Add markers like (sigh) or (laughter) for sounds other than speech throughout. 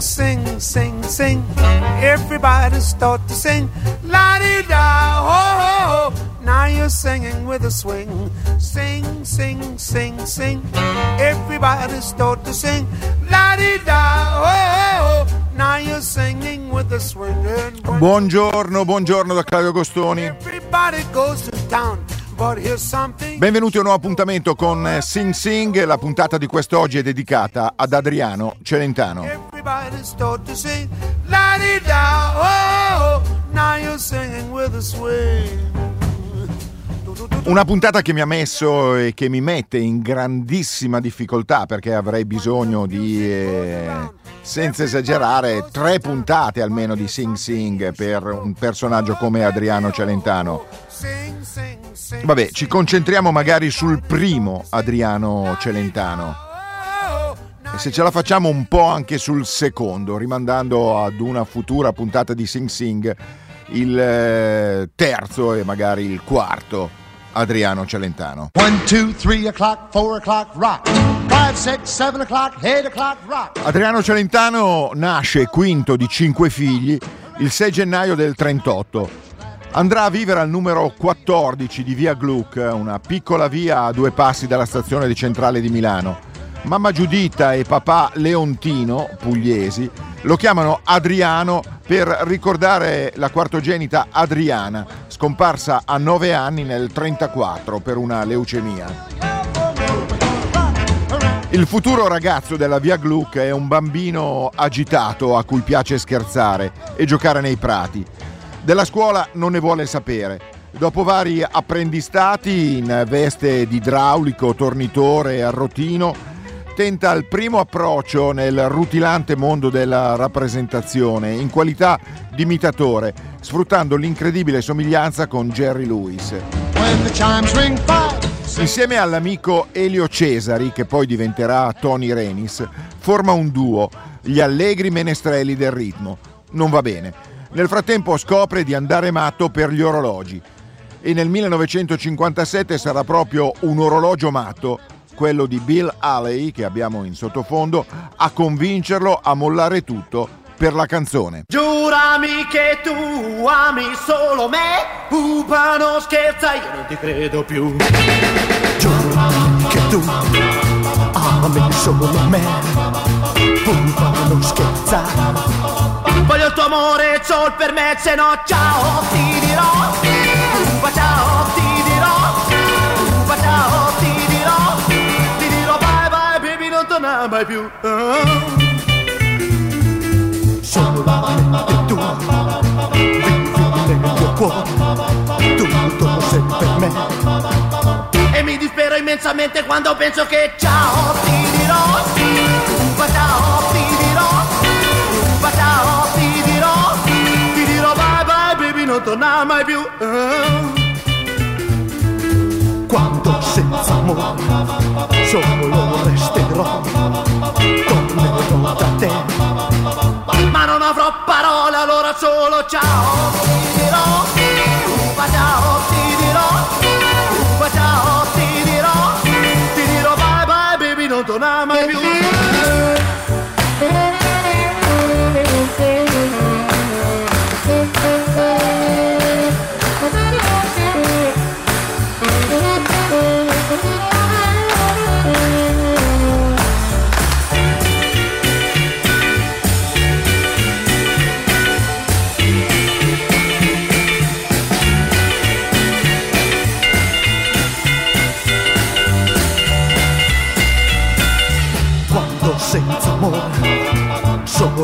Sing, sing, sing, sing. Everybody start to sing. La di da, ho, ho, ho. Now you're singing with a swing. Sing, sing, sing, sing. Everybody start to sing. La di da, ho, ho, ho. Now you're singing with a swing. Buongiorno, buongiorno da Claudio Gostoni. Everybody goes to town. Benvenuti a un nuovo appuntamento con eh, Sing Sing. La puntata di quest'oggi è dedicata ad Adriano Celentano. Una puntata che mi ha messo e che mi mette in grandissima difficoltà perché avrei bisogno di, eh, senza esagerare, tre puntate almeno di Sing Sing per un personaggio come Adriano Celentano. Vabbè, ci concentriamo magari sul primo Adriano Celentano. E se ce la facciamo un po' anche sul secondo, rimandando ad una futura puntata di Sing Sing, il eh, terzo e magari il quarto Adriano Celentano. 1, 2, 3 o'clock, 4 o'clock, rock. 5, 6, 7 o'clock, 8 o'clock, rock. Adriano Celentano nasce quinto di cinque figli il 6 gennaio del 38 Andrà a vivere al numero 14 di via Gluck, una piccola via a due passi dalla stazione di centrale di Milano. Mamma Giuditta e papà Leontino, pugliesi, lo chiamano Adriano per ricordare la quartogenita Adriana, scomparsa a 9 anni nel 1934 per una leucemia. Il futuro ragazzo della via Gluck è un bambino agitato a cui piace scherzare e giocare nei prati. Della scuola non ne vuole sapere. Dopo vari apprendistati in veste di idraulico, tornitore e arrotino, tenta il primo approccio nel rutilante mondo della rappresentazione in qualità di imitatore, sfruttando l'incredibile somiglianza con Jerry Lewis. Insieme all'amico Elio Cesari, che poi diventerà Tony Renis, forma un duo, gli allegri menestrelli del ritmo. Non va bene. Nel frattempo scopre di andare matto per gli orologi e nel 1957 sarà proprio un orologio matto, quello di Bill Haley che abbiamo in sottofondo, a convincerlo a mollare tutto per la canzone. Giurami che tu ami solo me, pupa non scherza, io non ti credo più. Giurami che tu ami solo me, pupa non scherza. Voglio il tuo amore solo per me, se no ciao ti dirò. Upa ciao ti dirò. Tornare mai più. Oh. Solamente tu vivi nel mio cuore, tutto sei per me. E mi dispero immensamente quando penso che ciao ti dirò. Upa ciao ti dirò ciao ti dirò, ti dirò bye bye baby, non tornare mai più. Oh. Quando senza amore solo resterò, tornerò da te. Ma non avrò parole, allora solo ciao ti dirò, ciao ti dirò, ciao ti dirò, ti dirò bye bye baby, non tornare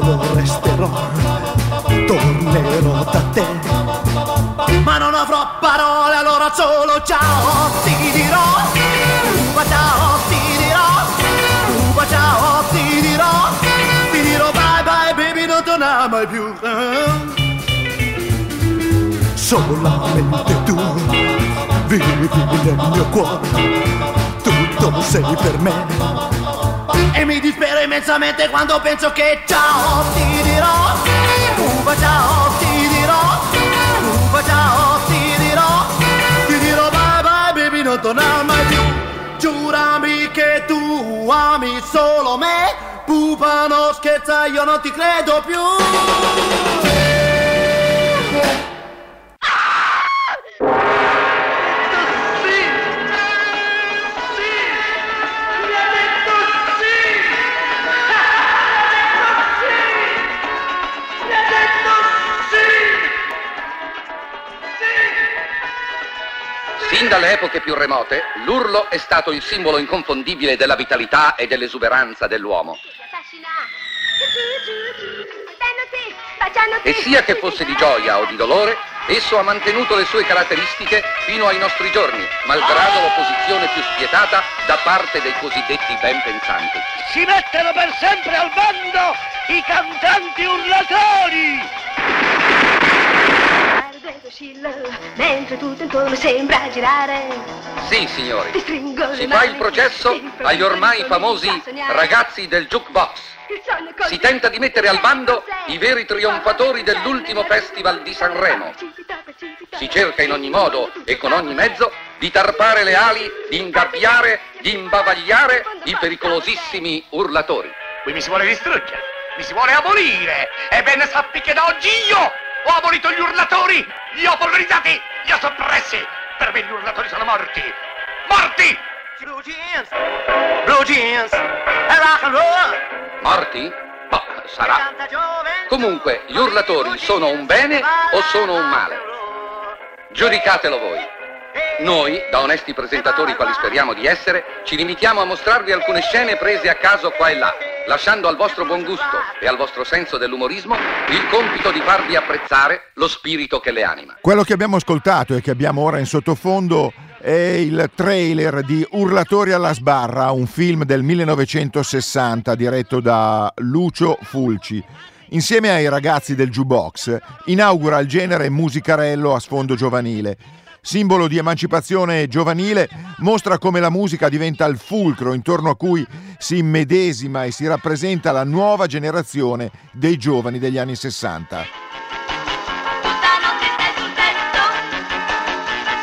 solo resterò, tornerò da te. Ma non avrò parole, allora solo ciao ti dirò. Uba ciao ti dirò. Uba ciao ti dirò. Ti dirò bye bye baby, non tornare mai più. Solamente tu vivi nel mio cuore, tutto sei per me e mi dispero immensamente quando penso che ciao ti dirò Uva ciao ti dirò Uva ciao ti dirò Ti dirò bye bye baby non tornare mai più Giurami che tu ami solo me Pupa no scherza, io non ti credo più. Dalle epoche più remote, l'urlo è stato il simbolo inconfondibile della vitalità e dell'esuberanza dell'uomo. E sia che fosse di gioia o di dolore, esso ha mantenuto le sue caratteristiche fino ai nostri giorni, malgrado l'opposizione più spietata da parte dei cosiddetti ben pensanti. Si mettono per sempre al bando i cantanti urlatori! Oscilla, mentre tutto intorno sembra girare. Sì, signori. Ti stringo le Si fa il processo agli ormai famosi ragazzi del jukebox. Si te, tenta di mettere al bando i veri trionfatori dell'ultimo festival di Sanremo. Si cerca in ogni modo e con ogni mezzo di tarpare le ali, di ingabbiare, di imbavagliare i pericolosissimi urlatori. Qui mi si vuole distruggere, mi si vuole abolire. Ebbene sappi che da oggi io ho abolito gli urlatori, li ho polverizzati, li ho soppressi. Per me gli urlatori sono morti. Morti! Blue jeans, blue jeans, e rock and roll. Morti? Boh, sarà. Comunque, gli urlatori sono un bene o sono un male? Giudicatelo voi. Noi, da onesti presentatori quali speriamo di essere, ci limitiamo a mostrarvi alcune scene prese a caso qua e là, lasciando al vostro buon gusto e al vostro senso dell'umorismo il compito di farvi apprezzare lo spirito che le anima. Quello che abbiamo ascoltato e che abbiamo ora in sottofondo è il trailer di Urlatori alla sbarra, un film del 1960 diretto da Lucio Fulci. Insieme ai ragazzi del jukebox inaugura il genere musicarello a sfondo giovanile. Simbolo di emancipazione giovanile, mostra come la musica diventa il fulcro intorno a cui si immedesima e si rappresenta la nuova generazione dei giovani degli anni 60. Tutta notte stai sul tetto,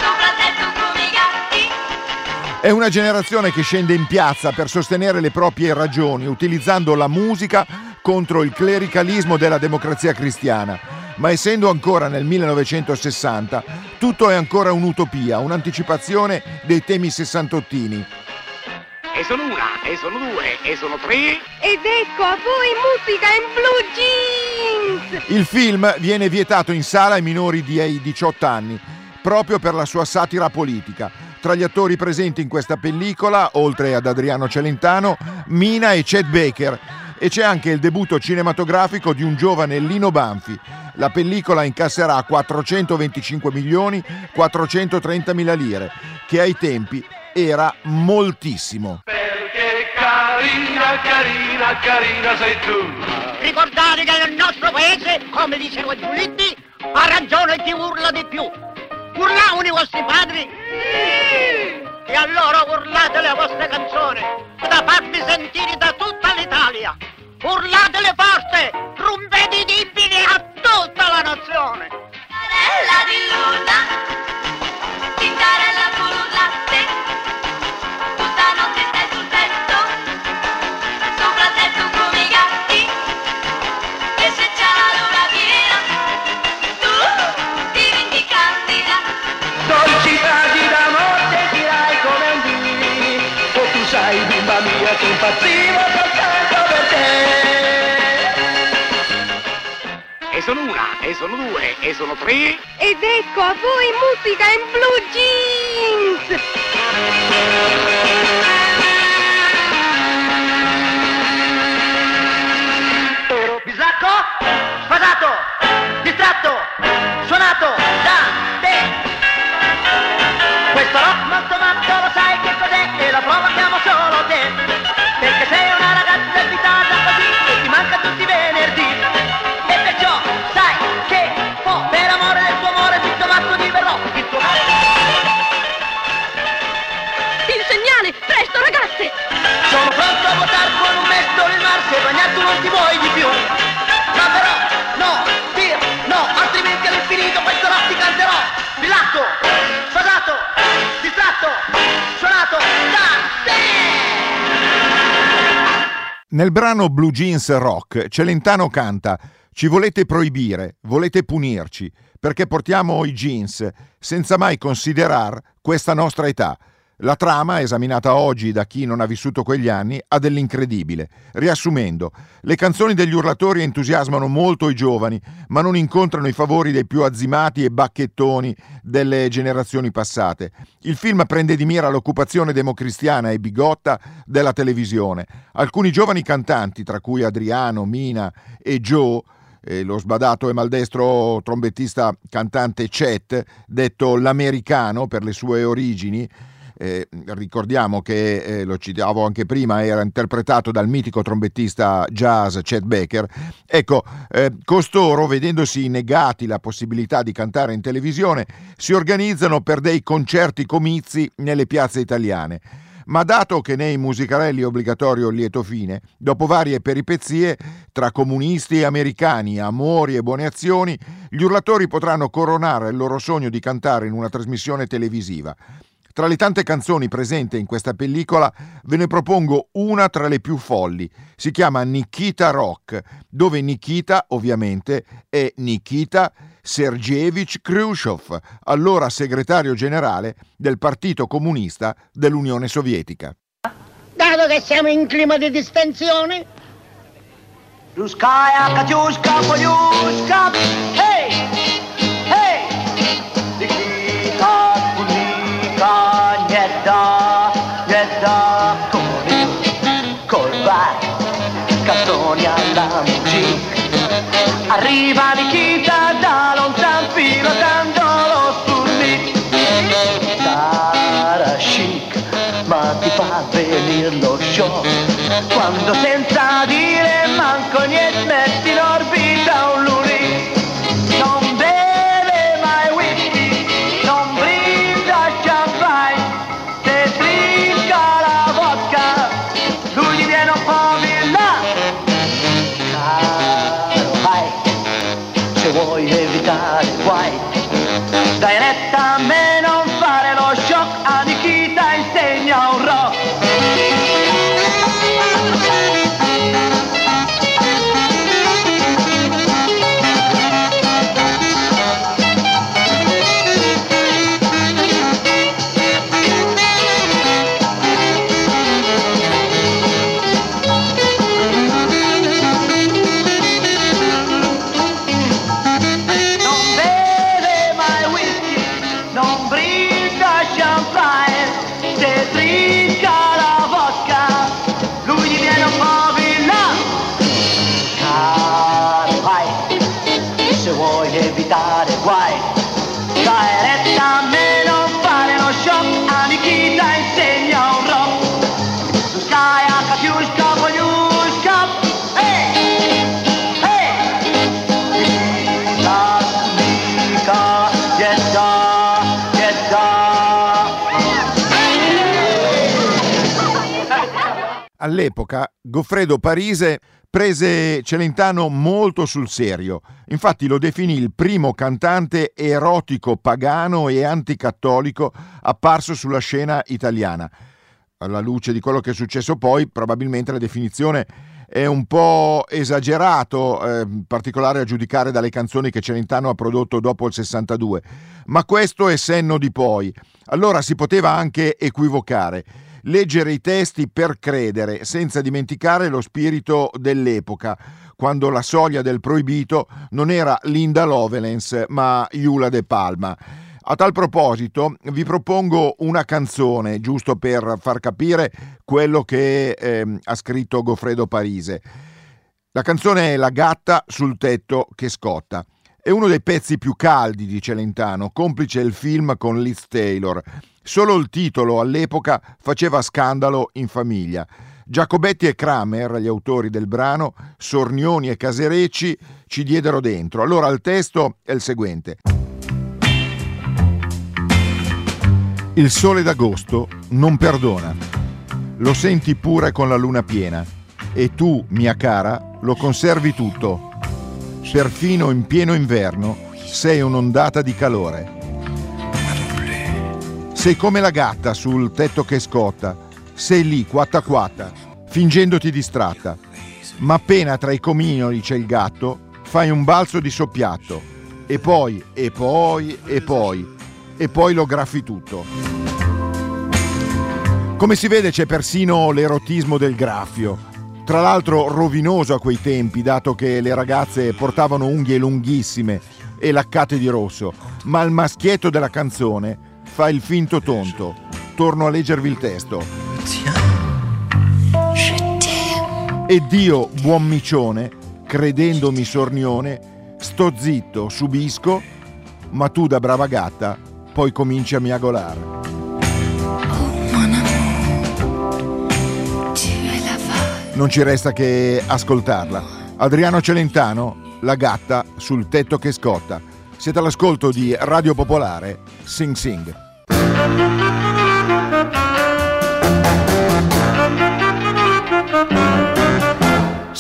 sopra il tetto come i gatti. È una generazione che scende in piazza per sostenere le proprie ragioni, utilizzando la musica contro il clericalismo della democrazia cristiana. Ma essendo ancora nel 1960, tutto è ancora un'utopia, un'anticipazione dei temi sessantottini. E sono una, e sono due, e sono tre. Ed ecco a voi musica in blue jeans! Il film viene vietato in sala ai minori di ai 18 anni, proprio per la sua satira politica. Tra gli attori presenti in questa pellicola, oltre ad Adriano Celentano, Mina e Chet Baker. E c'è anche il debutto cinematografico di un giovane Lino Banfi. La pellicola incasserà 425 milioni 430 mila lire, che ai tempi era moltissimo. Perché carina, carina, carina sei tu. Ricordate che nel nostro paese, come diceva Giulitti, ha ragione chi urla di più. Urlavano i vostri padri? E allora urlate le vostre canzoni, da farvi sentire da tutta l'Italia. Urlatele forte, rumpeditibili a tutta la nazione. Tintarella di luna, sono una, e sono due, e sono tre. Ed ecco a voi musica in blue jeans! Bisacco, sposato, distratto, suonato? Da te Questo rock molto matto ti vuoi di più. Ma però, no, dir, no, altrimenti all'infinito questo rock ti canterò. Bilacco, sposato, distratto, suonato da te. Nel brano Blue Jeans Rock, Celentano canta Ci volete proibire, volete punirci, perché portiamo i jeans, senza mai considerare questa nostra età. La trama, esaminata oggi da chi non ha vissuto quegli anni, ha dell'incredibile. Riassumendo, le canzoni degli urlatori entusiasmano molto i giovani, ma non incontrano i favori dei più azzimati e bacchettoni delle generazioni passate. Il film prende di mira l'occupazione democristiana e bigotta della televisione. Alcuni giovani cantanti, tra cui Adriano, Mina e Joe, e lo sbadato e maldestro trombettista cantante Chet, detto l'americano per le sue origini, eh, ricordiamo che, eh, lo citavo anche prima, era interpretato dal mitico trombettista jazz Chet Baker. Ecco, eh, costoro, vedendosi negati la possibilità di cantare in televisione, si organizzano per dei concerti comizi nelle piazze italiane ma dato che nei musicarelli è obbligatorio il lieto fine, dopo varie peripezie tra comunisti e americani, amori e buone azioni, gli urlatori potranno coronare il loro sogno di cantare in una trasmissione televisiva. Tra le tante canzoni presenti in questa pellicola ve ne propongo una tra le più folli. Si chiama Nikita Rock, dove Nikita ovviamente è Nikita Sergeyevich Khrushchev, allora segretario generale del Partito Comunista dell'Unione Sovietica. Dato che siamo in clima di distensione, Ruskaya, Katyushka, Polyushka, hey, hey! Arriva Nikita da lontan pilotando lo Sputnik. Cara chic, ma ti fa venire lo shock quando senza All'epoca Goffredo Parise prese Celentano molto sul serio, infatti lo definì il primo cantante erotico pagano e anticattolico apparso sulla scena italiana. Alla luce di quello che è successo poi, probabilmente la definizione è un po' esagerato, eh, in particolare a giudicare dalle canzoni che Celentano ha prodotto dopo il 62, ma questo è senno di poi. Allora si poteva anche equivocare leggere i testi per credere, senza dimenticare lo spirito dell'epoca, quando la soglia del proibito non era Linda Lovelace, ma Iula De Palma. A tal proposito vi propongo una canzone, giusto per far capire quello che eh, ha scritto Goffredo Parise. La canzone è La gatta sul tetto che scotta. È uno dei pezzi più caldi di Celentano, complice il film con Liz Taylor. Solo il titolo all'epoca faceva scandalo in famiglia. Giacobetti e Kramer, gli autori del brano, Sornioni e Caserecci, ci diedero dentro. Allora il testo è il seguente. Il sole d'agosto non perdona. Lo senti pure con la luna piena e tu, mia cara, lo conservi tutto. Perfino in pieno inverno sei un'ondata di calore. Sei come la gatta sul tetto che scotta, sei lì quatta quatta, fingendoti distratta. Ma appena tra i comignoli c'è il gatto, fai un balzo di soppiatto. E poi, e poi, e poi, e poi lo graffi tutto. Come si vede c'è persino l'erotismo del graffio. Tra l'altro rovinoso a quei tempi, dato che le ragazze portavano unghie lunghissime e laccate di rosso, ma il maschietto della canzone fa il finto tonto. Torno a leggervi il testo. E Dio, buon micione, credendomi sornione, sto zitto, subisco, ma tu da brava gatta poi cominci a miagolare. Non ci resta che ascoltarla. Adriano Celentano, La gatta sul tetto che scotta. Siete all'ascolto di Radio Popolare, Sing Sing.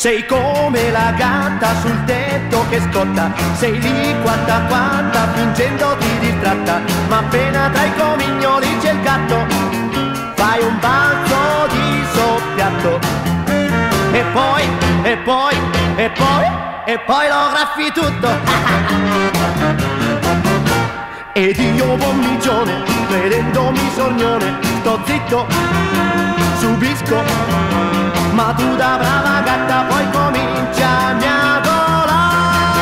Sei come la gatta sul tetto che scotta, sei lì quanta quanta fingendoti distratta, ma appena tra i comignoli c'è il gatto, fai un balzo di soppiatto. E poi, e poi, e poi, e poi lo graffi tutto. (laughs) Ed io buon micione, credendomi sornione, sto zitto, subisco, ma tu da brava gatta poi comincia a miagolare.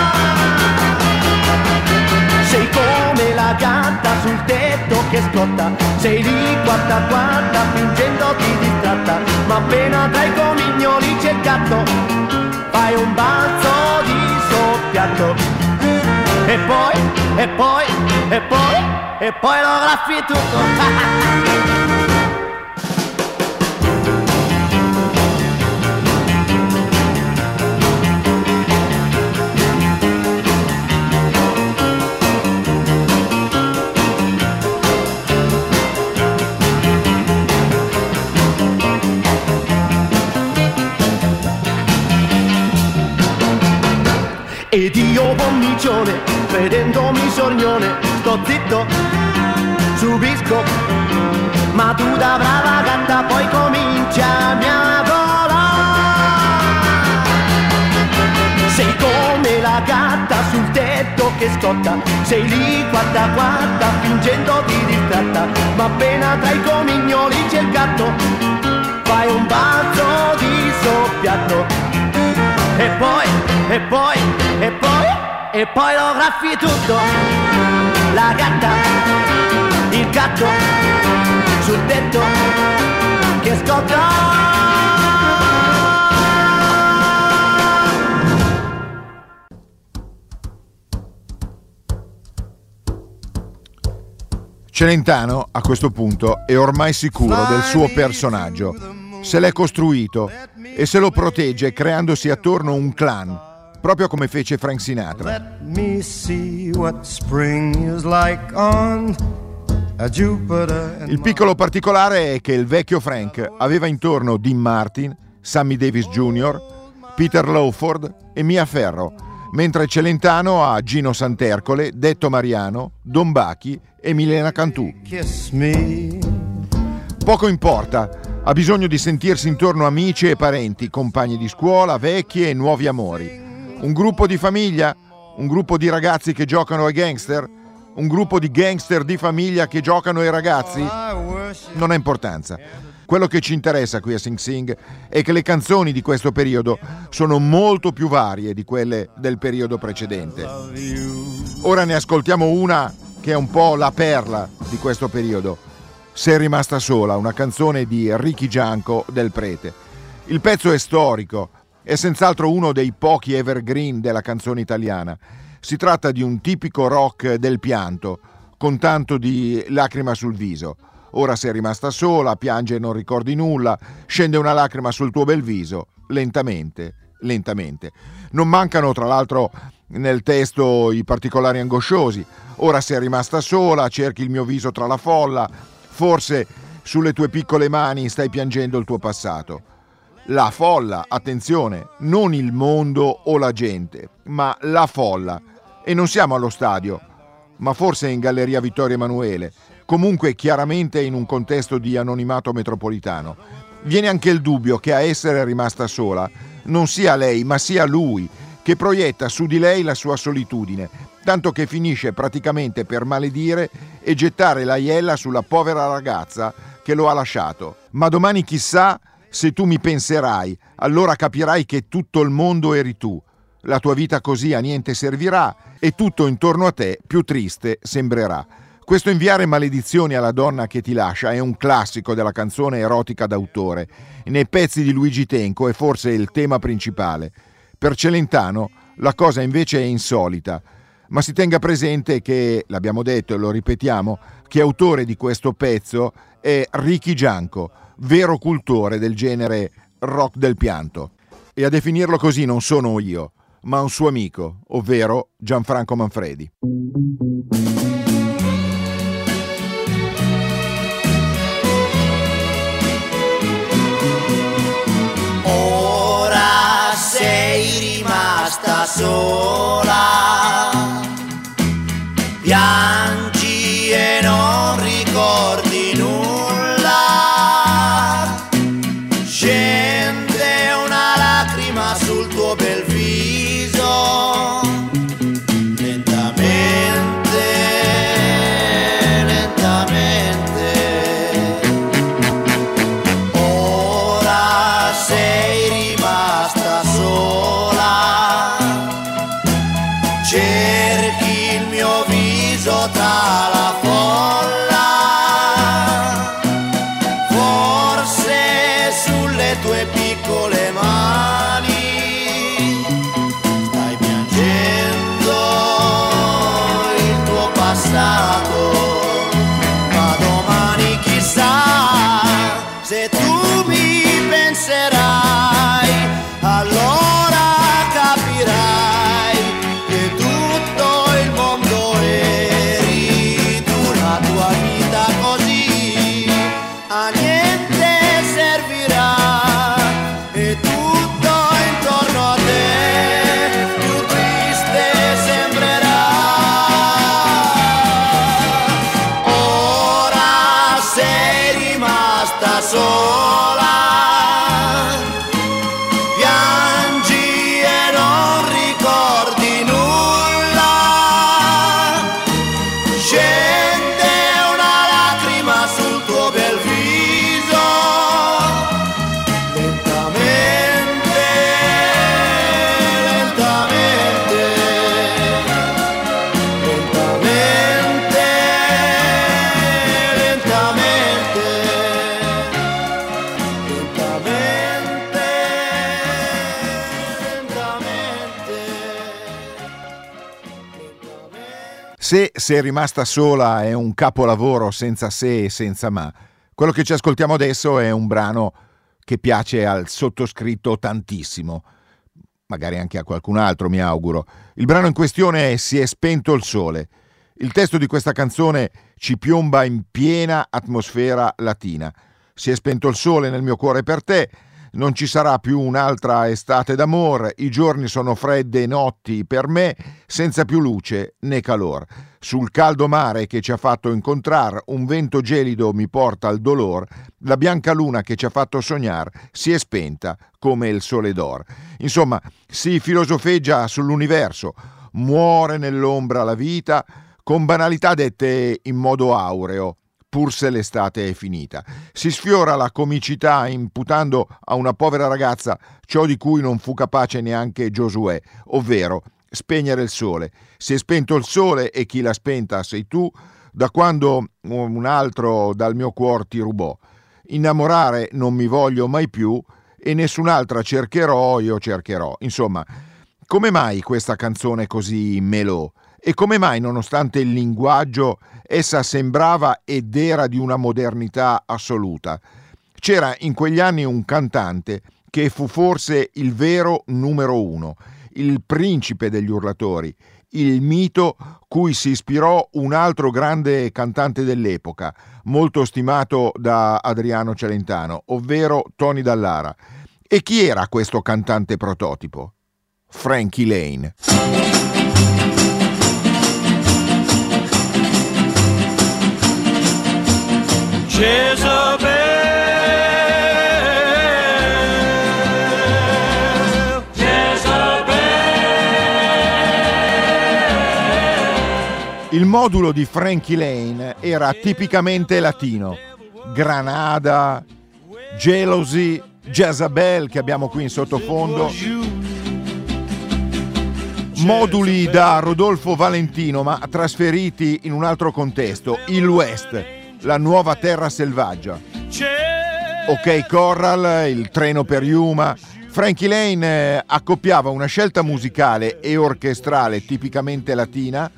Sei come la gatta sul tetto che scotta, sei lì quanta quanta fingendoti distratta, ma appena tra i comignoli c'è il gatto, fai un balzo di soppiatto. E poi, e poi, e poi, e poi lo graffi tutto. Ed io buon micione, credendomi sornione, sto zitto, subisco, ma tu da brava gatta poi comincia a miagolare. Sei come la gatta sul tetto che scotta, sei lì quanta quanta fingendoti distratta, ma appena tra i comignoli c'è il gatto, fai un balzo di soppiatto. E poi, e poi, e poi, e poi lo graffi tutto. La gatta, il gatto, sul tetto che scotta. Celentano, a questo punto, è ormai sicuro del suo personaggio. Se l'è costruito e se lo protegge creandosi attorno un clan, proprio come fece Frank Sinatra. Let me see what spring is like on Il piccolo particolare è che il vecchio Frank aveva intorno Dean Martin, Sammy Davis Jr., Peter Lawford e Mia Ferro, mentre Celentano ha Gino Santercole, Detto Mariano, Don Bachi e Milena Cantù. Poco importa, ha bisogno di sentirsi intorno amici e parenti, compagni di scuola, vecchi e nuovi amori. Un gruppo di famiglia? Un gruppo di ragazzi che giocano ai gangster? Un gruppo di gangster di famiglia che giocano ai ragazzi? Non ha importanza. Quello che ci interessa qui a Sing Sing è che le canzoni di questo periodo sono molto più varie di quelle del periodo precedente. Ora ne ascoltiamo una che è un po' la perla di questo periodo. Sei rimasta sola, una canzone di Ricky Gianco del Prete. Il pezzo è storico, è senz'altro uno dei pochi evergreen della canzone italiana. Si tratta di un tipico rock del pianto, con tanto di lacrima sul viso. Ora sei rimasta sola, piange e non ricordi nulla, scende una lacrima sul tuo bel viso, lentamente, lentamente. Non mancano tra l'altro nel testo i particolari angosciosi. Ora sei rimasta sola, cerchi il mio viso tra la folla, forse sulle tue piccole mani stai piangendo il tuo passato. La folla, attenzione, non il mondo o la gente, ma la folla. E non siamo allo stadio, ma forse in Galleria Vittorio Emanuele, comunque chiaramente in un contesto di anonimato metropolitano. Viene anche il dubbio che a essere rimasta sola non sia lei, ma sia lui, che proietta su di lei la sua solitudine, tanto che finisce praticamente per maledire e gettare la iella sulla povera ragazza che lo ha lasciato. Ma domani chissà se tu mi penserai, allora capirai che tutto il mondo eri tu. La tua vita così a niente servirà e tutto intorno a te più triste sembrerà. Questo inviare maledizioni alla donna che ti lascia è un classico della canzone erotica d'autore. Nei pezzi di Luigi Tenco è forse il tema principale. Per Celentano la cosa invece è insolita, ma si tenga presente che, l'abbiamo detto e lo ripetiamo, che autore di questo pezzo è Ricky Gianco, vero cultore del genere rock del pianto. E a definirlo così non sono io, ma un suo amico, ovvero Gianfranco Manfredi. Se sei rimasta sola è un capolavoro senza se e senza ma. Quello che ci ascoltiamo adesso è un brano che piace al sottoscritto tantissimo, magari anche a qualcun altro, mi auguro. Il brano in questione è Si è spento il sole. Il testo di questa canzone ci piomba in piena atmosfera latina. Si è spento il sole nel mio cuore per te, non ci sarà più un'altra estate d'amor, i giorni sono fredde notti per me, senza più luce né calor. Sul caldo mare che ci ha fatto incontrar, un vento gelido mi porta al dolor, la bianca luna che ci ha fatto sognar si è spenta come il sole d'or. Insomma, si filosofeggia sull'universo, muore nell'ombra la vita, con banalità dette in modo aureo, pur se l'estate è finita. Si sfiora la comicità imputando a una povera ragazza ciò di cui non fu capace neanche Giosuè, ovvero spegnere il sole. Si è spento il sole e chi l'ha spenta sei tu, da quando un altro dal mio cuor ti rubò. Innamorare non mi voglio mai più e nessun'altra cercherò, io cercherò. Insomma, come mai questa canzone così melò? E come mai, nonostante il linguaggio, essa sembrava ed era di una modernità assoluta? C'era in quegli anni un cantante che fu forse il vero numero uno, il principe degli urlatori, il mito cui si ispirò un altro grande cantante dell'epoca, molto stimato da Adriano Celentano, ovvero Tony Dallara. E chi era questo cantante prototipo? Frankie Lane. Jezebel. Jezebel. Il modulo di Frankie Lane era tipicamente latino. Granada, Jealousy, Jezebel che abbiamo qui in sottofondo. Moduli da Rodolfo Valentino ma trasferiti in un altro contesto, il West la nuova terra selvaggia. Ok Corral, il treno per Yuma. Frankie Lane eh, accoppiava una scelta musicale e orchestrale tipicamente latina,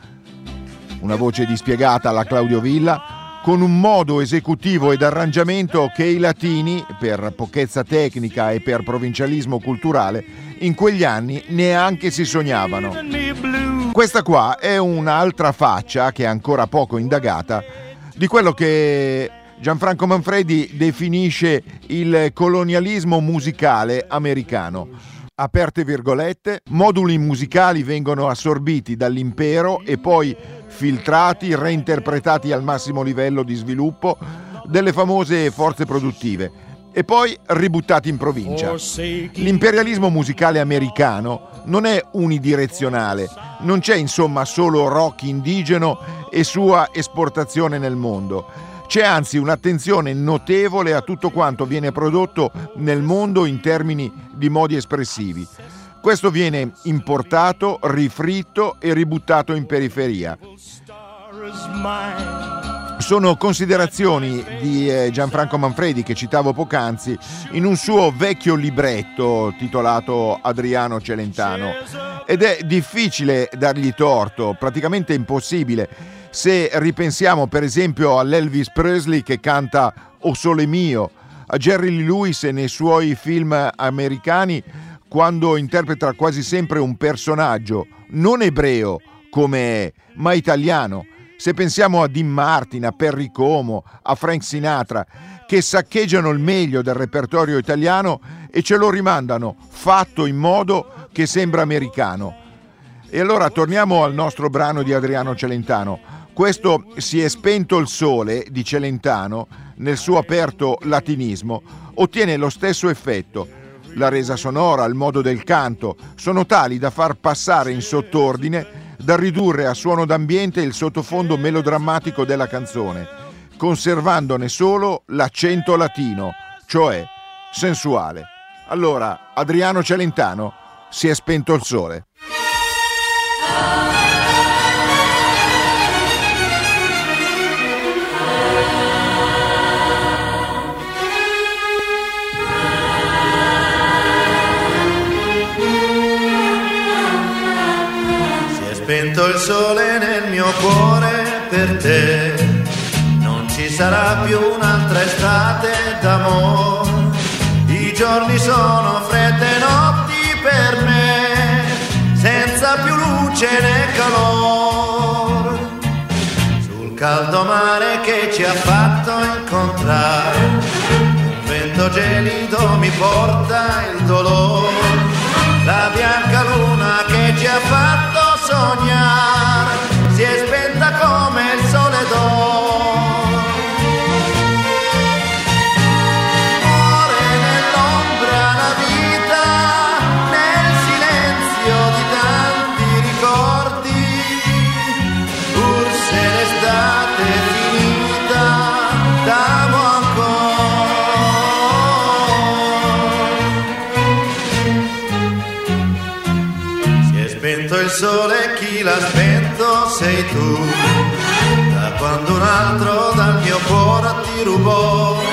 una voce dispiegata alla Claudio Villa, con un modo esecutivo ed arrangiamento che i latini, per pochezza tecnica e per provincialismo culturale, in quegli anni neanche si sognavano. Questa qua è un'altra faccia, che è ancora poco indagata, di quello che Gianfranco Manfredi definisce il colonialismo musicale americano. Aperte virgolette, moduli musicali vengono assorbiti dall'impero e poi filtrati, reinterpretati al massimo livello di sviluppo delle famose forze produttive e poi ributtati in provincia. L'imperialismo musicale americano non è unidirezionale, non c'è insomma solo rock indigeno e sua esportazione nel mondo. C'è anzi un'attenzione notevole a tutto quanto viene prodotto nel mondo in termini di modi espressivi. Questo viene importato, rifritto e ributtato in periferia. Sono considerazioni di eh, Gianfranco Manfredi che citavo poc'anzi in un suo vecchio libretto titolato Adriano Celentano ed è difficile dargli torto, praticamente impossibile se ripensiamo per esempio all'Elvis Presley che canta O Sole Mio, a Jerry Lee Lewis nei suoi film americani quando interpreta quasi sempre un personaggio non ebreo come è, ma italiano. Se pensiamo a Dean Martin, a Perry Como, a Frank Sinatra, che saccheggiano il meglio del repertorio italiano e ce lo rimandano fatto in modo che sembra americano. E allora torniamo al nostro brano di Adriano Celentano. Questo Si è spento il sole di Celentano, nel suo aperto latinismo, ottiene lo stesso effetto. La resa sonora, il modo del canto sono tali da far passare in sottordine, da ridurre a suono d'ambiente il sottofondo melodrammatico della canzone, conservandone solo l'accento latino, cioè sensuale. Allora, Adriano Celentano, si è spento il sole. Spento il sole nel mio cuore per te, non ci sarà più un'altra estate d'amore, i giorni sono fredde notti per me, senza più luce né calore, sul caldo mare che ci ha fatto incontrare, un vento gelido mi porta il dolore, la bianca luna che ci ha fatto California. Quando un altro dal mio cuore ti rubò.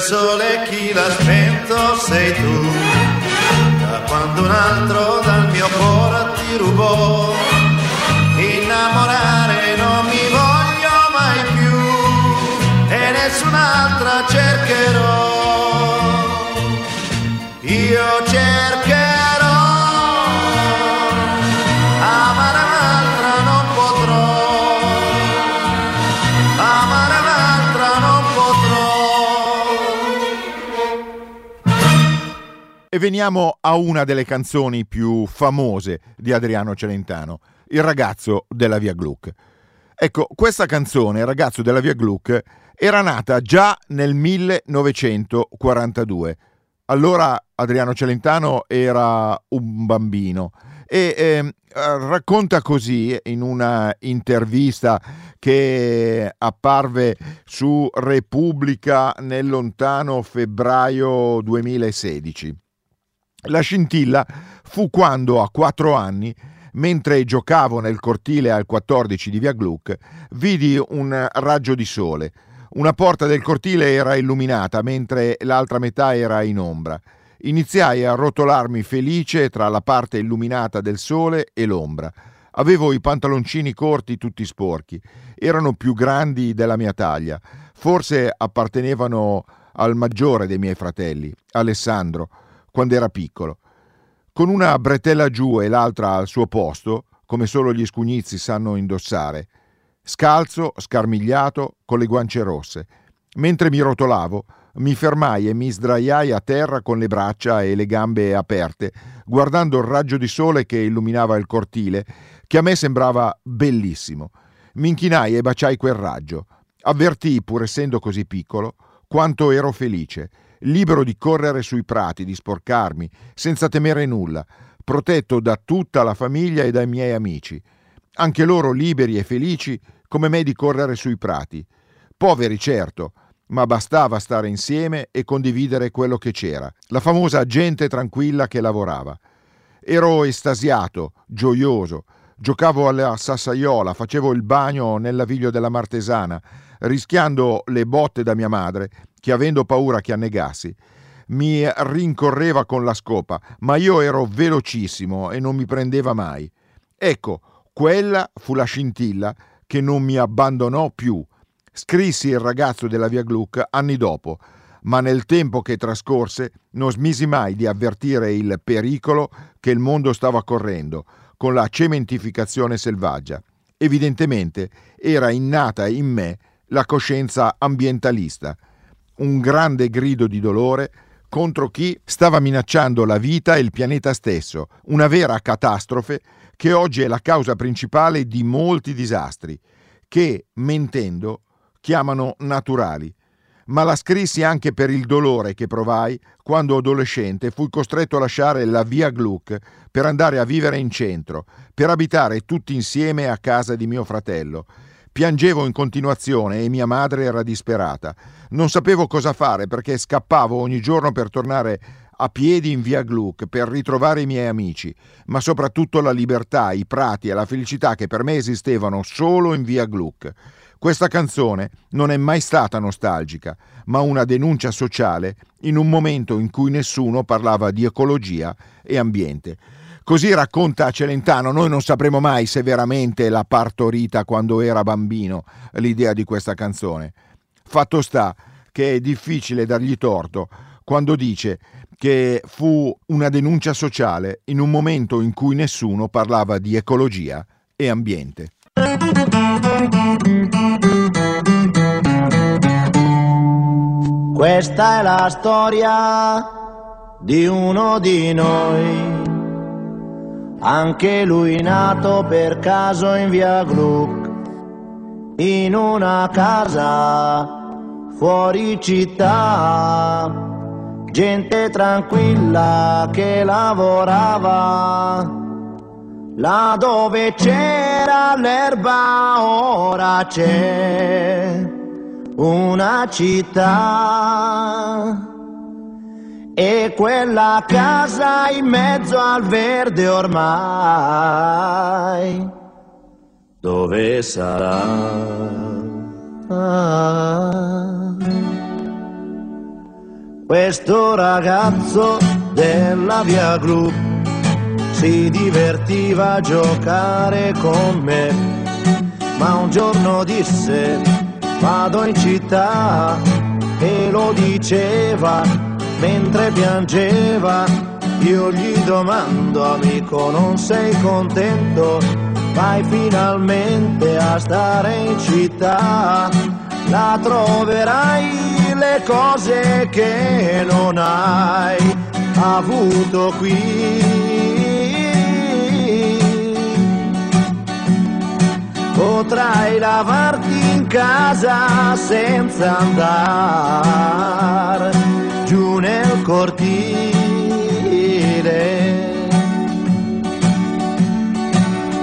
Sole chi l'ha spento sei tu, da quando un altro dal mio cuore ti rubò. Veniamo a una delle canzoni più famose di Adriano Celentano, Il ragazzo della Via Gluck. Ecco, questa canzone, Il ragazzo della Via Gluck, era nata già nel 1942. Allora Adriano Celentano era un bambino e eh, racconta così in una intervista che apparve su Repubblica nel lontano febbraio 2016. La scintilla fu quando a quattro anni, mentre giocavo nel cortile al 14 di Via Gluck, vidi un raggio di sole. Una porta del cortile era illuminata, mentre l'altra metà era in ombra. Iniziai a rotolarmi felice tra la parte illuminata del sole e l'ombra. Avevo i pantaloncini corti tutti sporchi, erano più grandi della mia taglia, forse appartenevano al maggiore dei miei fratelli, Alessandro, quando era piccolo. Con una bretella giù e l'altra al suo posto, come solo gli scugnizzi sanno indossare, scalzo, scarmigliato, con le guance rosse. Mentre mi rotolavo, mi fermai e mi sdraiai a terra con le braccia e le gambe aperte, guardando il raggio di sole che illuminava il cortile, che a me sembrava bellissimo. Mi inchinai e baciai quel raggio. Avvertii, pur essendo così piccolo, quanto ero felice, libero di correre sui prati, di sporcarmi, senza temere nulla, protetto da tutta la famiglia e dai miei amici. Anche loro liberi e felici come me di correre sui prati. Poveri certo, ma bastava stare insieme e condividere quello che c'era, la famosa gente tranquilla che lavorava. Ero estasiato, gioioso, giocavo alla sassaiola, facevo il bagno nel naviglio della Martesana, rischiando le botte da mia madre, che avendo paura che annegassi, mi rincorreva con la scopa, ma io ero velocissimo e non mi prendeva mai. Ecco, quella fu la scintilla che non mi abbandonò più. Scrissi il ragazzo della via Gluck anni dopo, ma nel tempo che trascorse non smisi mai di avvertire il pericolo che il mondo stava correndo con la cementificazione selvaggia. Evidentemente era innata in me la coscienza ambientalista, un grande grido di dolore contro chi stava minacciando la vita e il pianeta stesso, una vera catastrofe che oggi è la causa principale di molti disastri, che, mentendo, chiamano naturali. Ma la scrissi anche per il dolore che provai quando adolescente fui costretto a lasciare la via Gluck per andare a vivere in centro, per abitare tutti insieme a casa di mio fratello. Piangevo in continuazione e mia madre era disperata. Non sapevo cosa fare perché scappavo ogni giorno per tornare a piedi in via Gluck per ritrovare i miei amici, ma soprattutto la libertà, i prati e la felicità che per me esistevano solo in via Gluck. Questa canzone non è mai stata nostalgica, ma una denuncia sociale in un momento in cui nessuno parlava di ecologia e ambiente. Così racconta Celentano, noi non sapremo mai se veramente l'ha partorita quando era bambino l'idea di questa canzone. Fatto sta che è difficile dargli torto quando dice che fu una denuncia sociale in un momento in cui nessuno parlava di ecologia e ambiente. Questa è la storia di uno di noi, anche lui nato per caso in via Gluck, in una casa fuori città, gente tranquilla che lavorava. Là dove c'era l'erba ora c'è una città e quella casa in mezzo al verde ormai dove sarà? Questo ragazzo della via Gru si divertiva a giocare con me, ma un giorno disse vado in città e lo diceva mentre piangeva. Io gli domando amico non sei contento? Vai finalmente a stare in città, la troverai le cose che non hai avuto qui. Potrai lavarti in casa senza andare nel cortile.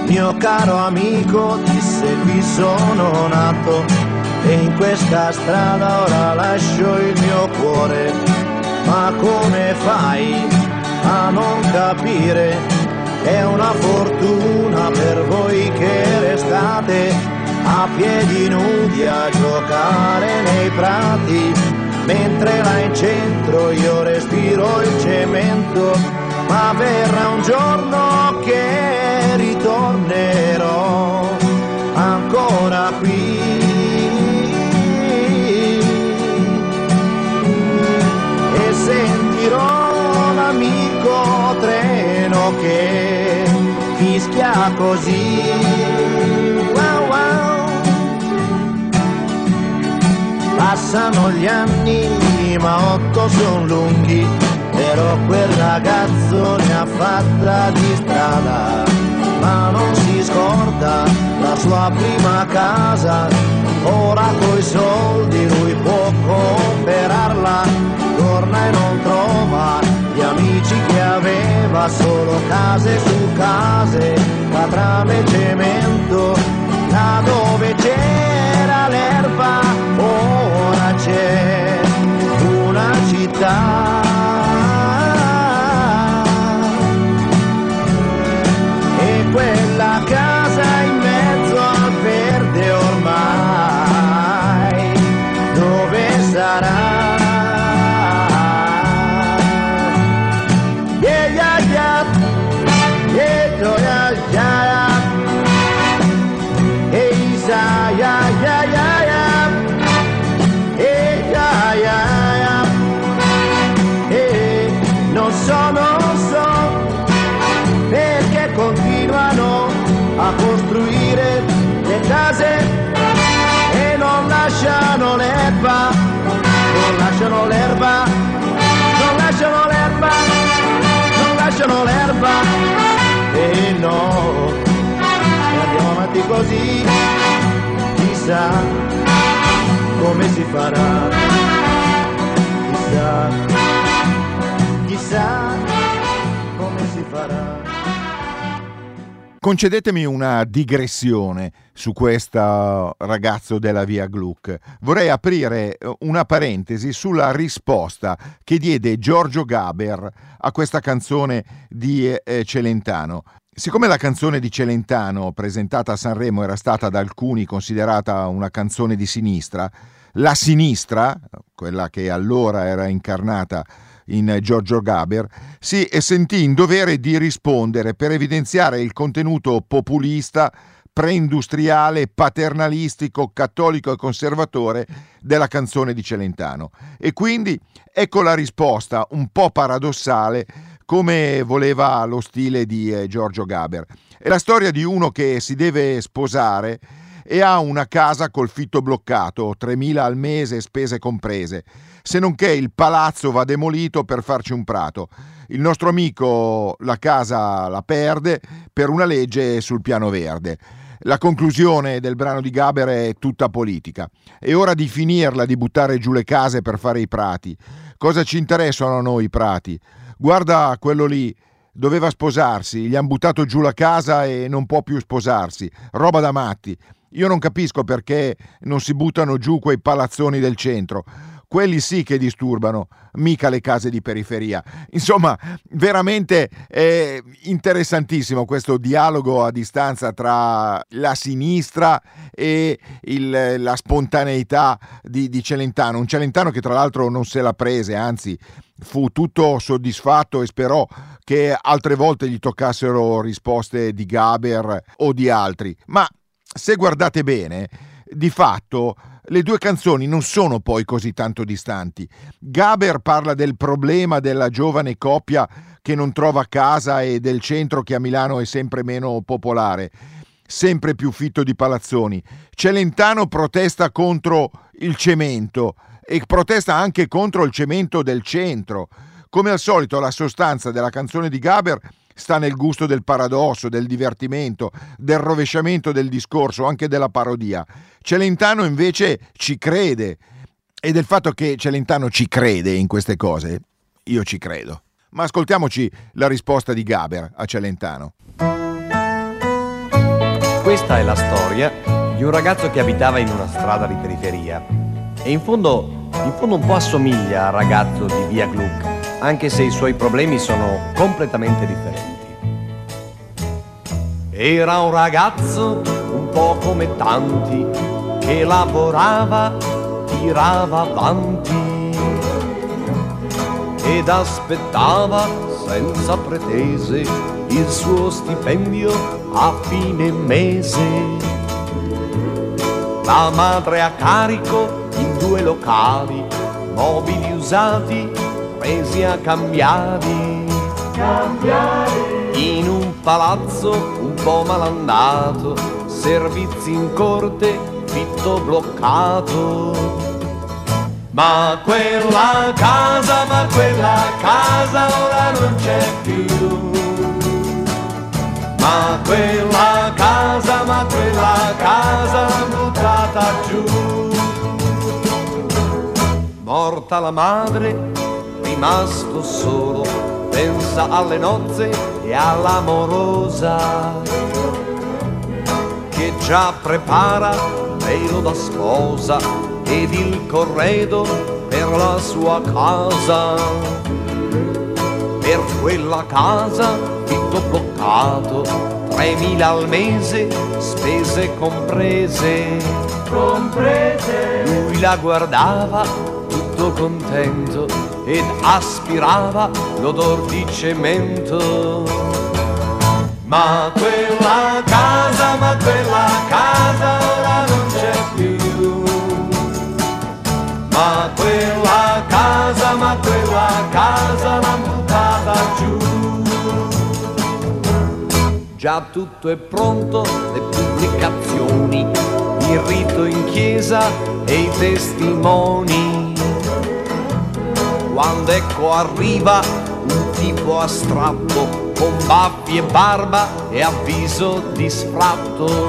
Mio caro amico disse qui sono nato e in questa strada ora lascio il mio cuore. Ma come fai a non capire? È una fortuna per voi che restate a piedi nudi a giocare nei prati, mentre là in centro io respiro il cemento, ma verrà un giorno che ritornerò ancora qui. E sentirò l'amico treno che fischia così. Passano gli anni, ma otto sono lunghi, però quel ragazzo ne ha fatta di strada, ma non si scorda la sua prima casa, ora coi soldi lui può comprarla, torna e non trova gli amici che aveva, solo case su case, catrame e cemento, là dove c'era l'erba, ora c'è una città. Lasciano l'erba. E no, andiamo avanti così, chissà come si farà, chissà Concedetemi una digressione su questo ragazzo della via Gluck. Vorrei aprire eh, una parentesi sulla risposta che diede Giorgio Gaber a questa canzone di eh, Celentano. Siccome la canzone di Celentano presentata a Sanremo era stata da alcuni considerata una canzone di sinistra, la sinistra, quella che allora era incarnata in Giorgio Gaber, si sentì in dovere di rispondere per evidenziare il contenuto populista, preindustriale, paternalistico, cattolico e conservatore della canzone di Celentano. E quindi ecco la risposta un po' paradossale come voleva lo stile di eh, Giorgio Gaber. È la storia di uno che si deve sposare e ha una casa col fitto bloccato, 3.000 al mese, spese comprese, se non che il palazzo va demolito per farci un prato. Il nostro amico la casa la perde per una legge sul piano verde. La conclusione del brano di Gaber è tutta politica. È ora di finirla di buttare giù le case per fare i prati. Cosa ci interessano a noi i prati? Guarda quello lì, doveva sposarsi, gli han buttato giù la casa e non può più sposarsi. Roba da matti. Io non capisco perché non si buttano giù quei palazzoni del centro. Quelli sì che disturbano, mica le case di periferia. Insomma, veramente è interessantissimo questo dialogo a distanza tra la sinistra e il- la spontaneità di, di Celentano, un Celentano che tra l'altro non se la prese, anzi fu tutto soddisfatto e sperò che altre volte gli toccassero risposte di Gaber o di altri. Ma se guardate bene, di fatto le due canzoni non sono poi così tanto distanti. Gaber parla del problema della giovane coppia che non trova casa e del centro che a Milano è sempre meno popolare, sempre più fitto di palazzoni. Celentano protesta contro il cemento e protesta anche contro il cemento del centro. Come al solito la sostanza della canzone di Gaber sta nel gusto del paradosso, del divertimento, del rovesciamento del discorso, anche della parodia. Celentano invece ci crede e del fatto che Celentano ci crede in queste cose, io ci credo. Ma ascoltiamoci la risposta di Gaber a Celentano. Questa è la storia di un ragazzo che abitava in una strada di periferia e in fondo, in fondo un po' assomiglia al ragazzo di Via Gluck, anche se i suoi problemi sono completamente differenti. Era un ragazzo un po' come tanti che lavorava, tirava avanti ed aspettava senza pretese il suo stipendio a fine mese. La madre a carico in due locali, mobili usati, presi a cambiare. In un palazzo un po' malandato, servizi in corte, fitto bloccato. Ma quella casa, ma quella casa ora non c'è più. Ma quella casa, ma quella casa buttata giù. Morta la madre, rimasto solo, pensa alle nozze e all'amorosa che già prepara velo da sposa ed il corredo per la sua casa. Per quella casa fitto bloccato, 3.000 al mese, spese comprese. Comprese. Lui la guardava tutto contento ed aspirava l'odor di cemento. Ma quella casa, ma quella casa ora non c'è più. Ma quella casa, ma quella casa l'han buttata giù. Già tutto è pronto, le pubblicazioni, il rito in chiesa e i testimoni. Quando ecco arriva un tipo astratto con baffi e barba e avviso di sfratto.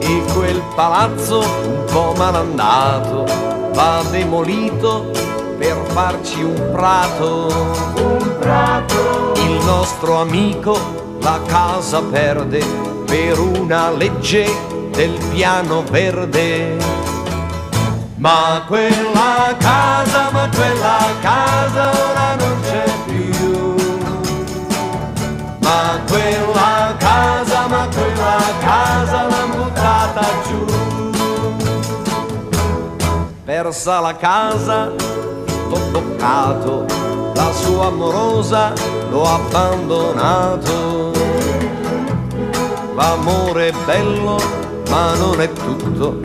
E quel palazzo un po' malandato va demolito per farci un prato. Un prato. Il nostro amico la casa perde per una legge del piano verde. Ma quella casa, ma quella casa ora non c'è più. Ma quella casa, ma quella casa l'han buttata giù. Persa la casa, tutto toccato, la sua amorosa l'ho abbandonato. L'amore è bello, ma non è tutto,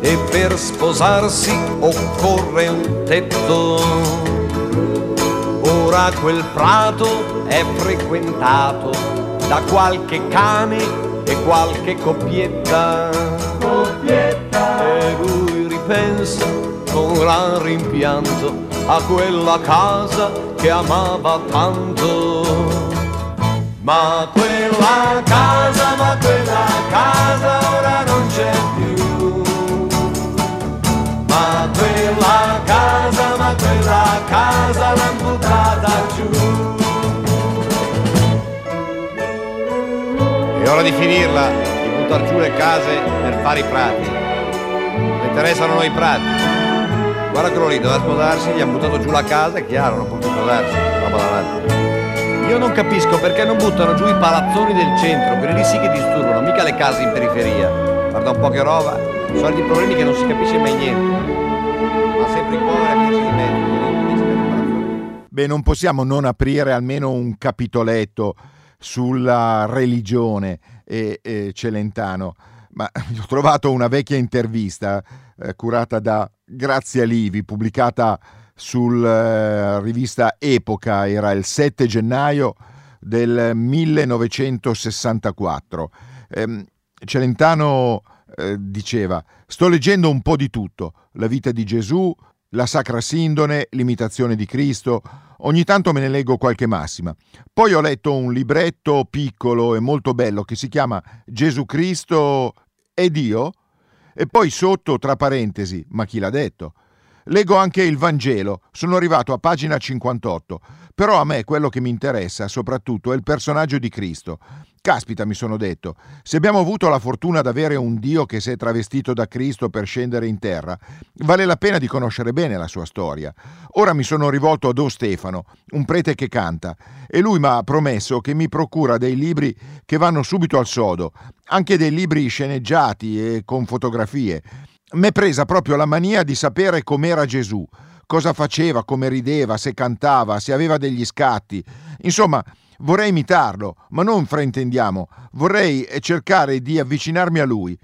e per sposarsi occorre un tetto. Ora quel prato è frequentato da qualche cane e qualche coppietta. E lui ripensa con gran rimpianto a quella casa che amava tanto. Ma quella casa, ma quella casa È ora di finirla, di buttar giù le case per fare i prati. Mi interessano noi i prati. guarda quello lì, doveva sposarsi, gli hanno buttato giù la casa, è chiaro, non può più sposarsi. Roba davanti. Io non capisco perché non buttano giù i palazzoni del centro, quelli lì sì che disturbano, mica le case in periferia. Guarda un po' che roba, soliti problemi che non si capisce mai niente. Ma sempre i poveri a dirci di mezzo. Beh, non possiamo non aprire almeno un capitoletto sulla religione e, e Celentano. Ma (laughs) ho trovato una vecchia intervista eh, curata da Grazia Livi, pubblicata sulla eh, rivista Epoca, era il 7 gennaio del 1964. Ehm, Celentano eh, diceva, sto leggendo un po' di tutto, la vita di Gesù, la Sacra Sindone, l'imitazione di Cristo, ogni tanto me ne leggo qualche massima. Poi ho letto un libretto piccolo e molto bello che si chiama Gesù Cristo è Dio e poi sotto, tra parentesi, ma chi l'ha detto? Leggo anche il Vangelo, sono arrivato a pagina 58, però a me quello che mi interessa soprattutto è il personaggio di Cristo. Caspita, mi sono detto, se abbiamo avuto la fortuna d'avere un Dio che si è travestito da Cristo per scendere in terra, vale la pena di conoscere bene la sua storia. Ora mi sono rivolto a Don Stefano, un prete che canta, e lui mi ha promesso che mi procura dei libri che vanno subito al sodo, anche dei libri sceneggiati e con fotografie. M'è presa proprio la mania di sapere com'era Gesù, cosa faceva, come rideva, se cantava, se aveva degli scatti. Insomma, vorrei imitarlo, ma non fraintendiamo, vorrei cercare di avvicinarmi a lui.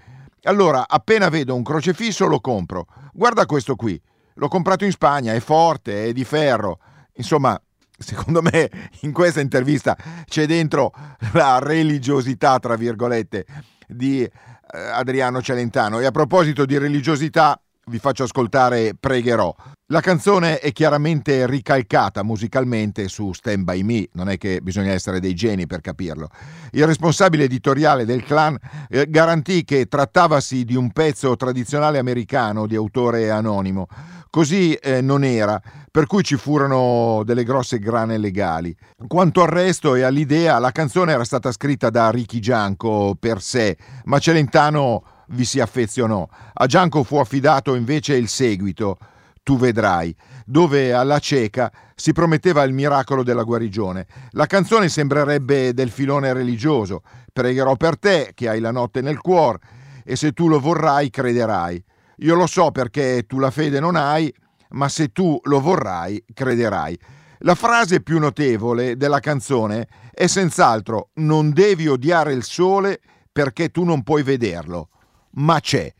Allora, appena vedo un crocefisso lo compro. Guarda questo qui, l'ho comprato in Spagna, è forte, è di ferro. Insomma, secondo me in questa intervista c'è dentro la religiosità, tra virgolette, di eh, Adriano Celentano. E a proposito di religiosità, vi faccio ascoltare Pregherò. La canzone è chiaramente ricalcata musicalmente su Stand By Me, non è che bisogna essere dei geni per capirlo. Il responsabile editoriale del clan eh, garantì che trattavasi di un pezzo tradizionale americano di autore anonimo. Così eh, non era, per cui ci furono delle grosse grane legali. Quanto al resto e all'idea, la canzone era stata scritta da Ricky Gianco per sé, ma Celentano vi si affezionò. A Gianco fu affidato invece il seguito, Tu vedrai, dove alla cieca si prometteva il miracolo della guarigione. La canzone sembrerebbe del filone religioso, pregherò per te che hai la notte nel cuore e se tu lo vorrai crederai. Io lo so perché tu la fede non hai, ma se tu lo vorrai crederai. La frase più notevole della canzone è senz'altro non devi odiare il sole perché tu non puoi vederlo ma c'è.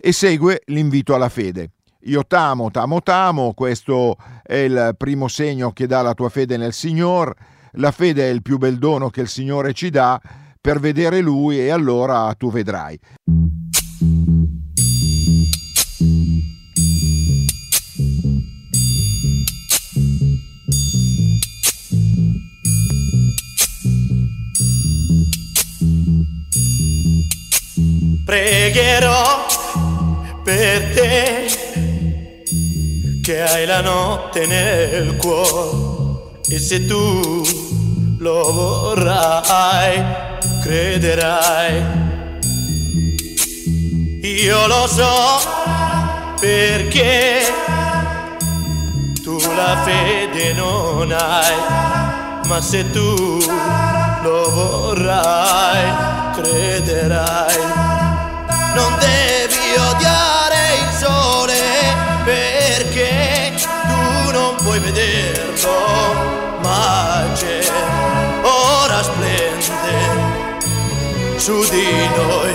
E segue l'invito alla fede. Io t'amo, t'amo, t'amo, questo è il primo segno che dà la tua fede nel Signore. La fede è il più bel dono che il Signore ci dà per vedere Lui e allora tu vedrai. Pregherò per te che hai la notte nel cuore. E se tu lo vorrai, crederai. Io lo so perché tu la fede non hai, ma se tu lo vorrai, crederai. Non devi odiare vederlo, ma c'è, ora splende su di noi,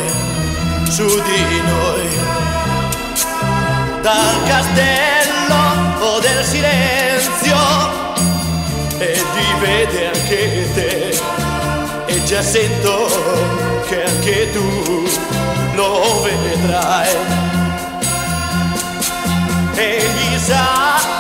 su di noi, dal castello del silenzio e ti vede anche te e già sento che anche tu lo vedrai. Egli sa che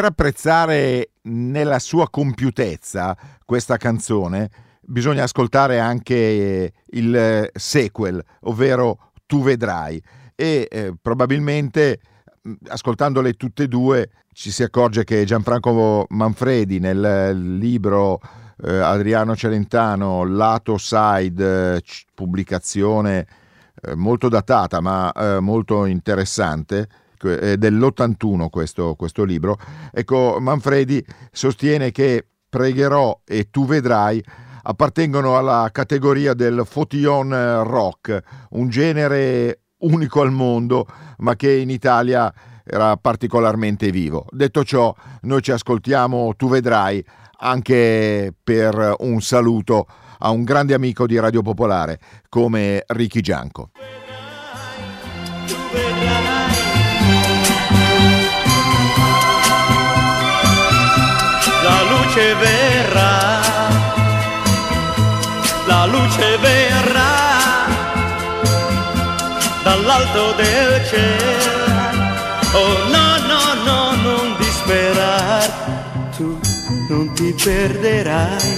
per apprezzare nella sua compiutezza questa canzone bisogna ascoltare anche il sequel, ovvero Tu vedrai. E eh, probabilmente ascoltandole tutte e due ci si accorge che Gianfranco Manfredi nel libro eh, Adriano Celentano, lato side, eh, pubblicazione eh, molto datata ma eh, molto interessante, è dell'81 questo, questo libro, ecco Manfredi sostiene che Pregherò e Tu vedrai appartengono alla categoria del Fotillon rock, un genere unico al mondo, ma che in Italia era particolarmente vivo. Detto ciò, noi ci ascoltiamo, tu vedrai, anche per un saluto a un grande amico di Radio Popolare come Ricky Gianco. La la luce verrà dall'alto del cielo. Oh no, no, no, non disperar, tu non ti perderai,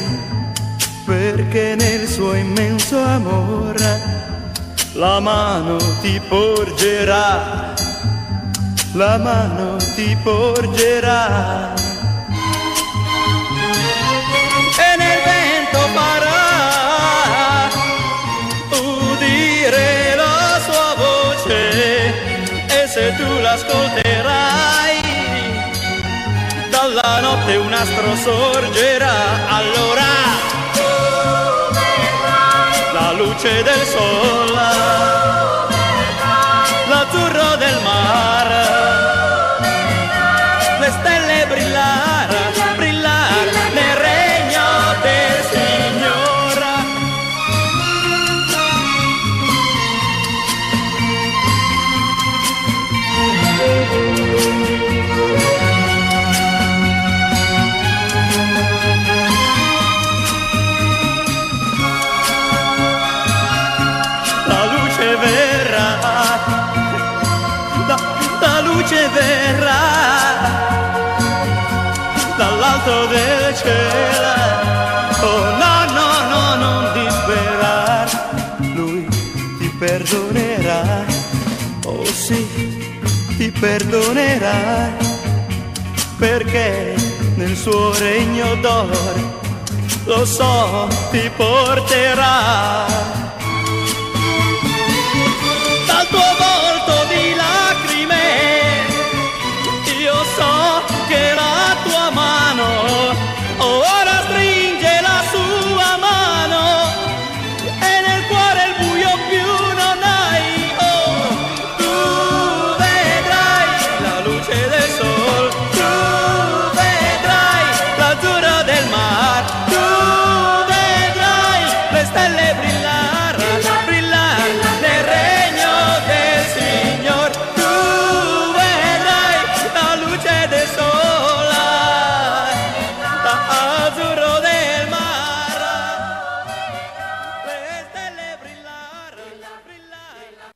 perché nel suo immenso amore la mano ti porgerà, la mano ti porgerà. L'ascolterai dalla notte un astro sorgerà allora la luce del sole l'azzurro del mare dall'alto del cielo. Oh no no no non disperar. Lui ti perdonerà. Oh sì ti perdonerà. Perché nel suo regno d'oro lo so ti porterà mano ora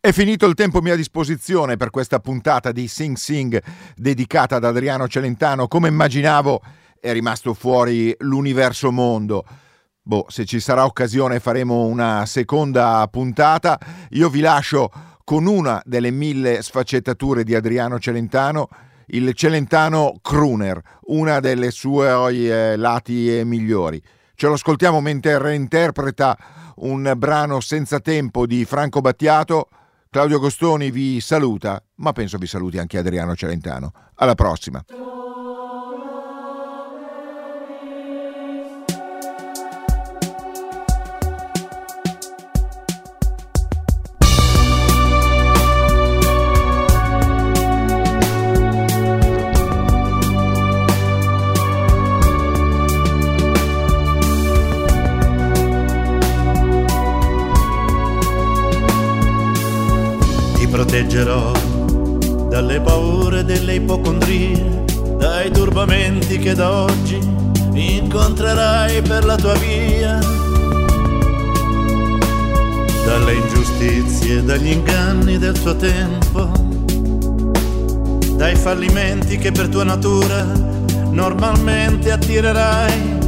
È finito il tempo a mia disposizione per questa puntata di Sing Sing dedicata ad Adriano Celentano. Come immaginavo è rimasto fuori l'universo mondo. Boh, se ci sarà occasione faremo una seconda puntata. Io vi lascio con una delle mille sfaccettature di Adriano Celentano, il Celentano Crooner, una delle sue eh, lati migliori. Ce lo ascoltiamo mentre reinterpreta un brano senza tempo di Franco Battiato. Claudio Gostoni vi saluta, ma penso vi saluti anche Adriano Celentano. Alla prossima. Da oggi incontrerai per la tua via, dalle ingiustizie, dagli inganni del tuo tempo, dai fallimenti che per tua natura normalmente attirerai